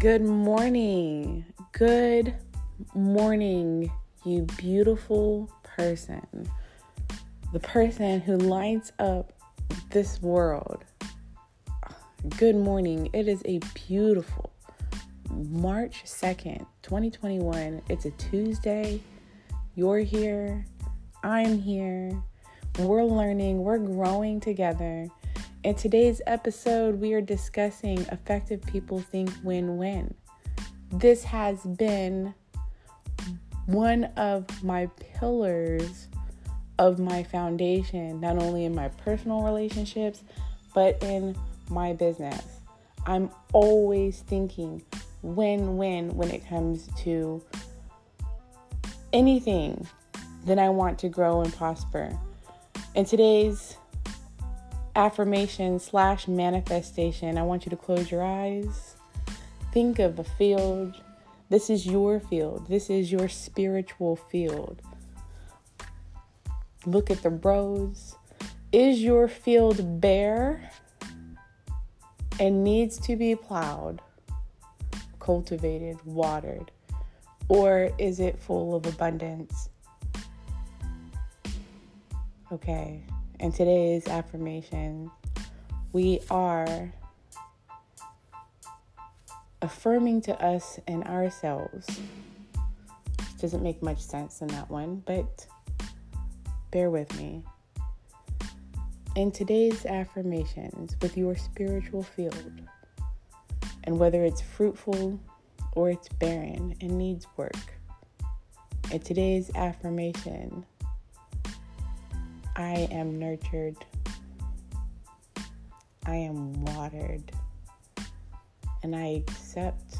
Good morning. Good morning, you beautiful person. The person who lights up this world. Good morning. It is a beautiful March 2nd, 2021. It's a Tuesday. You're here. I'm here. We're learning. We're growing together. In today's episode, we are discussing effective people think win win. This has been one of my pillars of my foundation, not only in my personal relationships, but in my business. I'm always thinking win win when it comes to anything that I want to grow and prosper. In today's affirmation slash manifestation, I want you to close your eyes. Think of a field. This is your field. This is your spiritual field. Look at the rows. Is your field bare and needs to be plowed, cultivated, watered? Or is it full of abundance? Okay, in today's affirmation, we are affirming to us and ourselves. Doesn't make much sense in that one, but bear with me. In today's affirmations with your spiritual field, and whether it's fruitful or it's barren and needs work, in today's affirmation, I am nurtured. I am watered. And I accept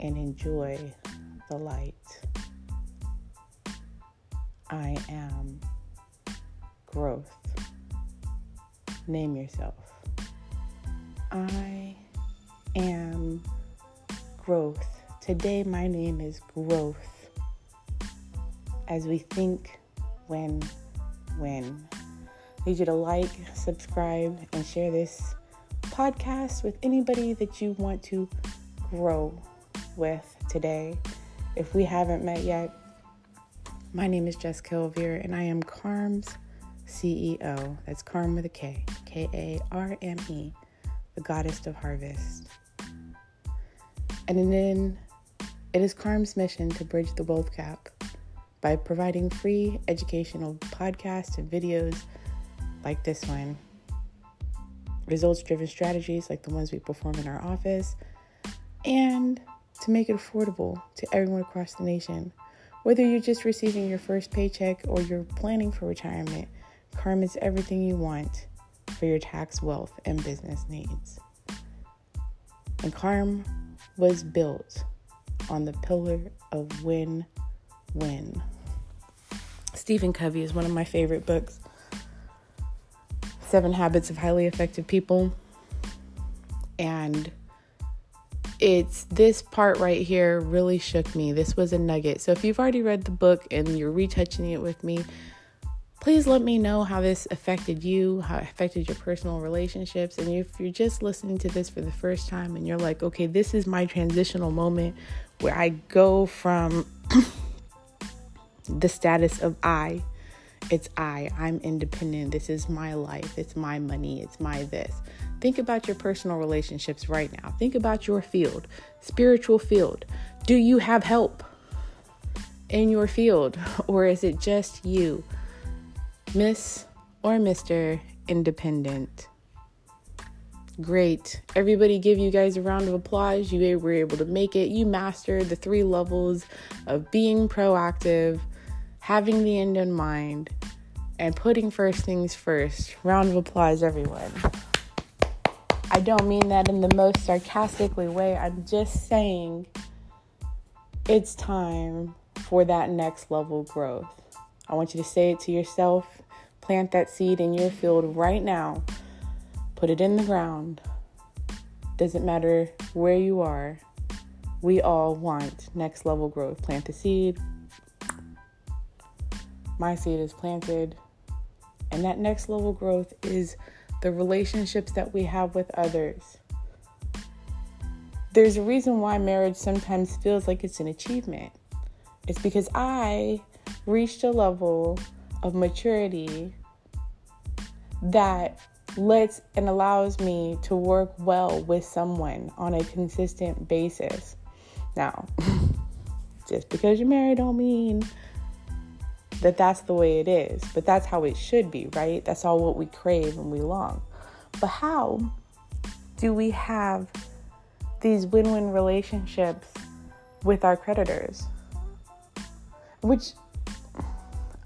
and enjoy the light. I am growth. Name yourself. I am growth. Today, my name is growth. As we think when, when. I need you to like, subscribe, and share this podcast with anybody that you want to grow with today. If we haven't met yet, my name is Jessica Elvira, and I am Karme's CEO. That's Karme with a K, K A R M E, the goddess of harvest. And then it is Karme's mission to bridge the wealth gap by providing free educational podcasts and videos like this one, results driven strategies like the ones we perform in our office, and to make it affordable to everyone across the nation. Whether you're just receiving your first paycheck or you're planning for retirement, Karme is everything you want for your tax, wealth, and business needs. And Karme was built on the pillar of win win. Stephen Covey is one of my favorite books. Seven Habits of Highly Effective People. And it's this part right here really shook me. This was a nugget. So if you've already read the book and you're retouching it with me, please let me know how this affected you, how it affected your personal relationships. And if you're just listening to this for the first time and you're like, okay, this is my transitional moment where I go from the status of I. It's I. I'm independent. This is my life. It's my money. It's my this. Think about your personal relationships right now. Think about your field, spiritual field. Do you have help in your field, or is it just you, Miss or Mr. Independent? Great. Everybody give you guys a round of applause. You were able to make it. You mastered the three levels of being proactive having the end in mind, and putting first things first. Round of applause, everyone. I don't mean that in the most sarcastically way. I'm just saying it's time for that next level growth. I want you to say it to yourself. Plant that seed in your field right now. Put it in the ground. Doesn't matter where you are. We all want next level growth. Plant the seed, my seed is planted. And that next level growth is the relationships that we have with others. there's a reason why marriage sometimes feels like it's an achievement. It's because I reached a level of maturity that lets and allows me to work well with someone on a consistent basis. Now, just because you're married don't mean that that's the way it is, but that's how it should be, right? That's all what we crave and we long. But how do we have these win win relationships with our creditors? Which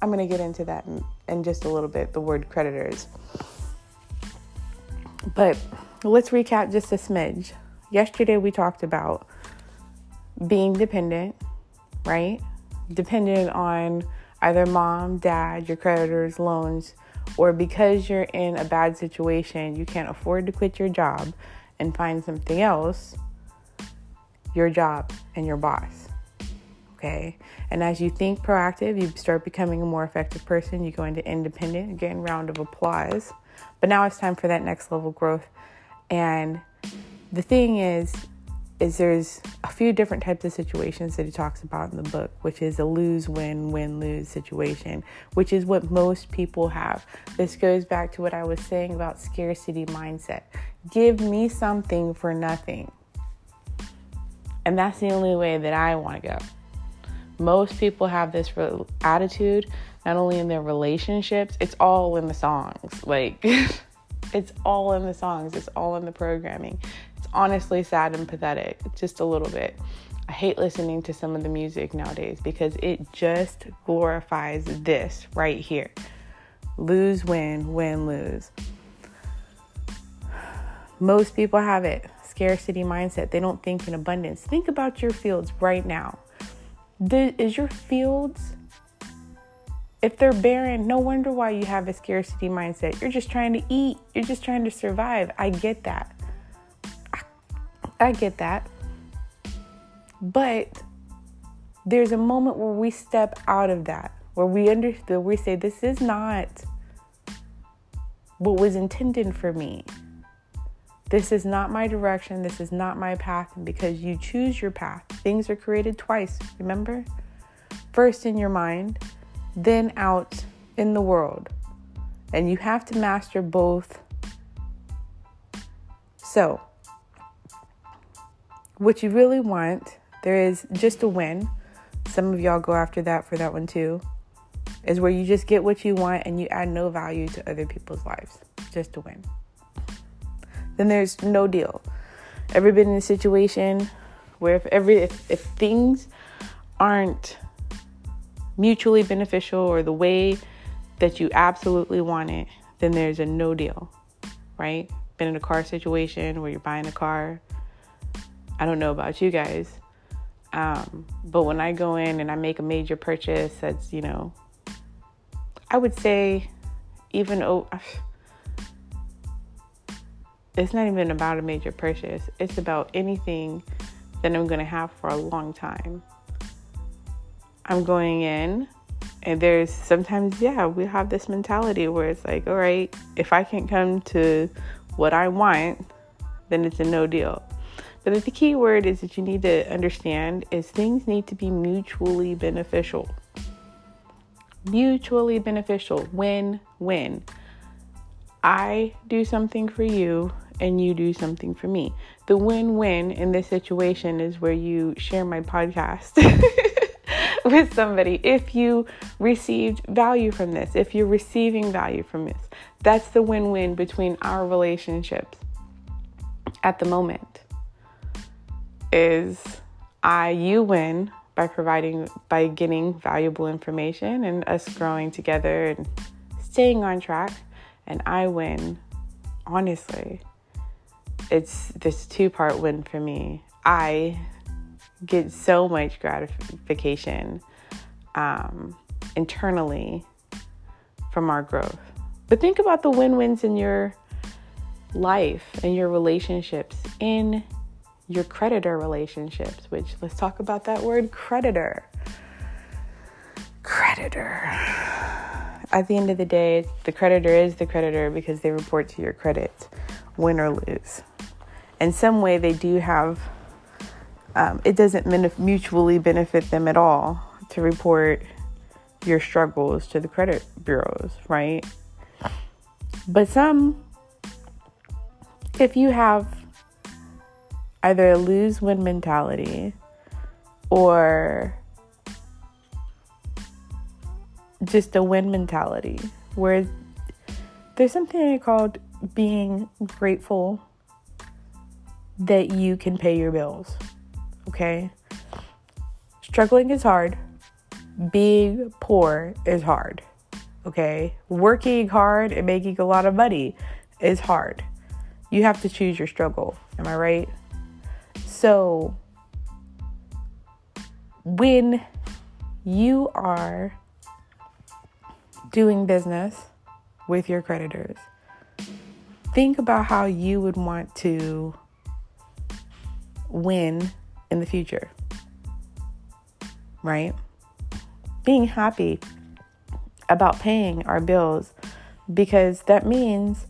I'm going to get into that in, in just a little bit the word creditors. But let's recap just a smidge. Yesterday we talked about being dependent, right? Dependent on either mom, dad, your creditors, loans, or because you're in a bad situation, you can't afford to quit your job and find something else, your job and your boss. Okay? And as you think proactive, you start becoming a more effective person. You go into independent, getting round of applause. But now it's time for that next level growth. And the thing is, is there's a few different types of situations that he talks about in the book, which is a lose win win lose situation, which is what most people have. This goes back to what I was saying about scarcity mindset. Give me something for nothing. And that's the only way that I want to go. Most people have this attitude, not only in their relationships, it's all in the songs. Like, it's all in the songs, it's all in the programming honestly sad and pathetic, just a little bit. I hate listening to some of the music nowadays because it just glorifies this right here lose, win, win, lose. Most people have it scarcity mindset. They don't think in abundance. Think about your fields right now. Is your fields, if they're barren, no wonder why you have a scarcity mindset. You're just trying to eat, you're just trying to survive. I get that. I get that. But there's a moment where we step out of that, where we understand, we say, this is not what was intended for me. This is not my direction. This is not my path. And because you choose your path, things are created twice, remember? First in your mind, then out in the world. And you have to master both. So, what you really want, there is just a win. Some of y'all go after that for that one too. Is where you just get what you want and you add no value to other people's lives. Just a win. Then there's no deal. Ever been in a situation where if every if, if things aren't mutually beneficial or the way that you absolutely want it, then there's a no deal, right? Been in a car situation where you're buying a car I don't know about you guys, um, but when I go in and I make a major purchase, that's you know, I would say even oh, it's not even about a major purchase. It's about anything that I'm to have for a long time. I'm going in, and there's sometimes, yeah, we have this mentality where it's like, all right, if I can't come to what I want, then it's a no deal. But the key word is that you need to understand is things need to be mutually beneficial. Mutually beneficial. Win win. I do something for you and you do something for me. The win win in this situation is where you share my podcast with somebody. If you received value from this, if you're receiving value from this, that's the win win between our relationships at the moment is I you win by providing by getting valuable information and us growing together and staying on track. And I win honestly. It's this two part win for me. I get so much gratification um, internally from our growth. But think about the win-wins in your life and your relationships in your creditor relationships, which let's talk about that word creditor. Creditor. At the end of the day, the creditor is the creditor because they report to your credit, win or lose. In some way, they do have um, it doesn't mutually benefit them at all to report your struggles to the credit bureaus, right? But some, if you have either a lose win mentality or just a win mentality, where there's something called being grateful that you can pay your bills. Okay? Struggling is hard. Being poor is hard. Okay? Working hard and making a lot of money is hard. You have to choose your struggle. Am I right? So, when you are doing business with your creditors, think about how you would want to win in the future. Right? Being happy about paying our bills because that means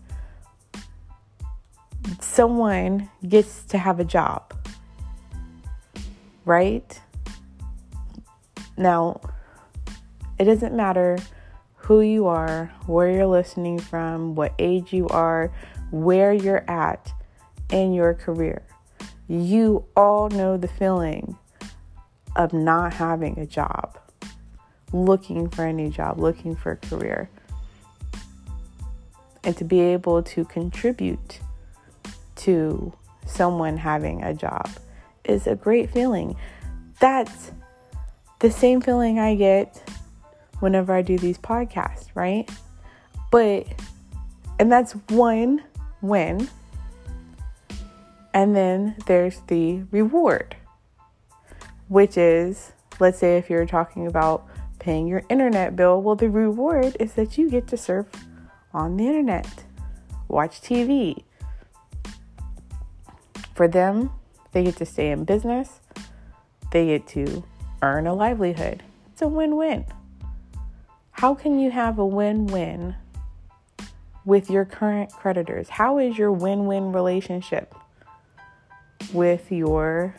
someone gets to have a job. Right? Now, it doesn't matter who you are, where you're listening from, what age you are, where you're at in your career. You all know the feeling of not having a job, looking for a new job, looking for a career. And to be able to contribute to someone having a job is a great feeling. That's the same feeling I get whenever I do these podcasts, right? But, and that's one win and then there's the reward, which is, let's say, if you're talking about paying your internet bill, well, the reward is that you get to surf on the internet, watch TV. For them, they get to stay in business, they get to earn a livelihood. It's a win win. How can you have a win win with your current creditors? How is your win win relationship? with your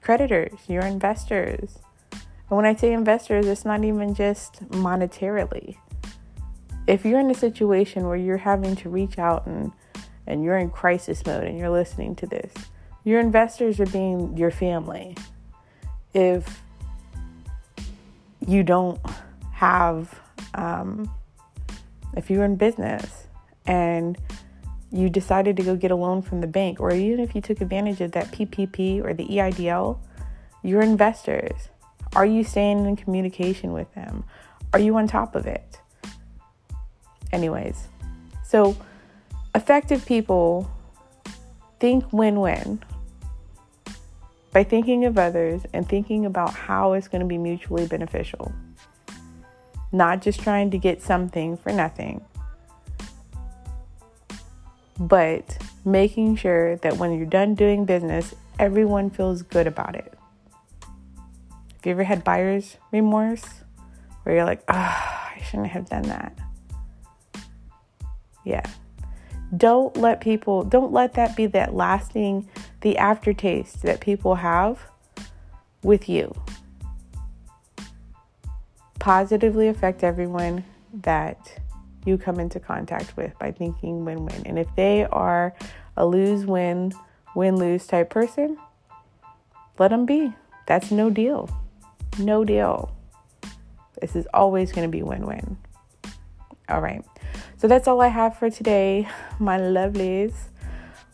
creditors, your investors. And when I say investors, it's not even just monetarily. If you're in a situation where you're having to reach out and and you're in crisis mode and you're listening to this, your investors are being your family. If you don't have, um, if you're in business and you decided to go get a loan from the bank, or even if you took advantage of that PPP or the EIDL, your investors, are you staying in communication with them? Are you on top of it? Anyways, so effective people think win win by thinking of others and thinking about how it's going to be mutually beneficial. Not just trying to get something for nothing, but making sure that when you're done doing business, everyone feels good about it. Have you ever had buyer's remorse where you're like, ah, oh, I shouldn't have done that? Yeah. Don't let people, don't let that be that lasting, the aftertaste that people have with you. Positively affect everyone that you come into contact with by thinking win win. And if they are a lose win, win lose type person, let them be. That's no deal. No deal. This is always going to be win win. All right. So that's all I have for today, my lovelies.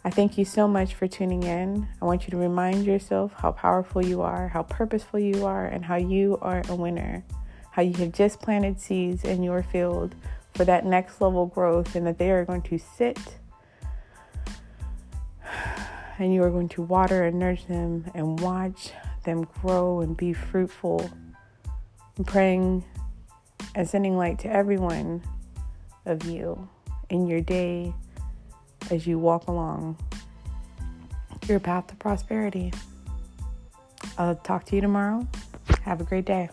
I thank you so much for tuning in. I want you to remind yourself how powerful you are, how purposeful you are, and how you are a winner. How you have just planted seeds in your field for that next level growth and that they are going to sit and you are going to water and nurture them and watch them grow and be fruitful. I'm praying and sending light to everyone of you in your day as you walk along your path to prosperity. I'll talk to you tomorrow. Have a great day.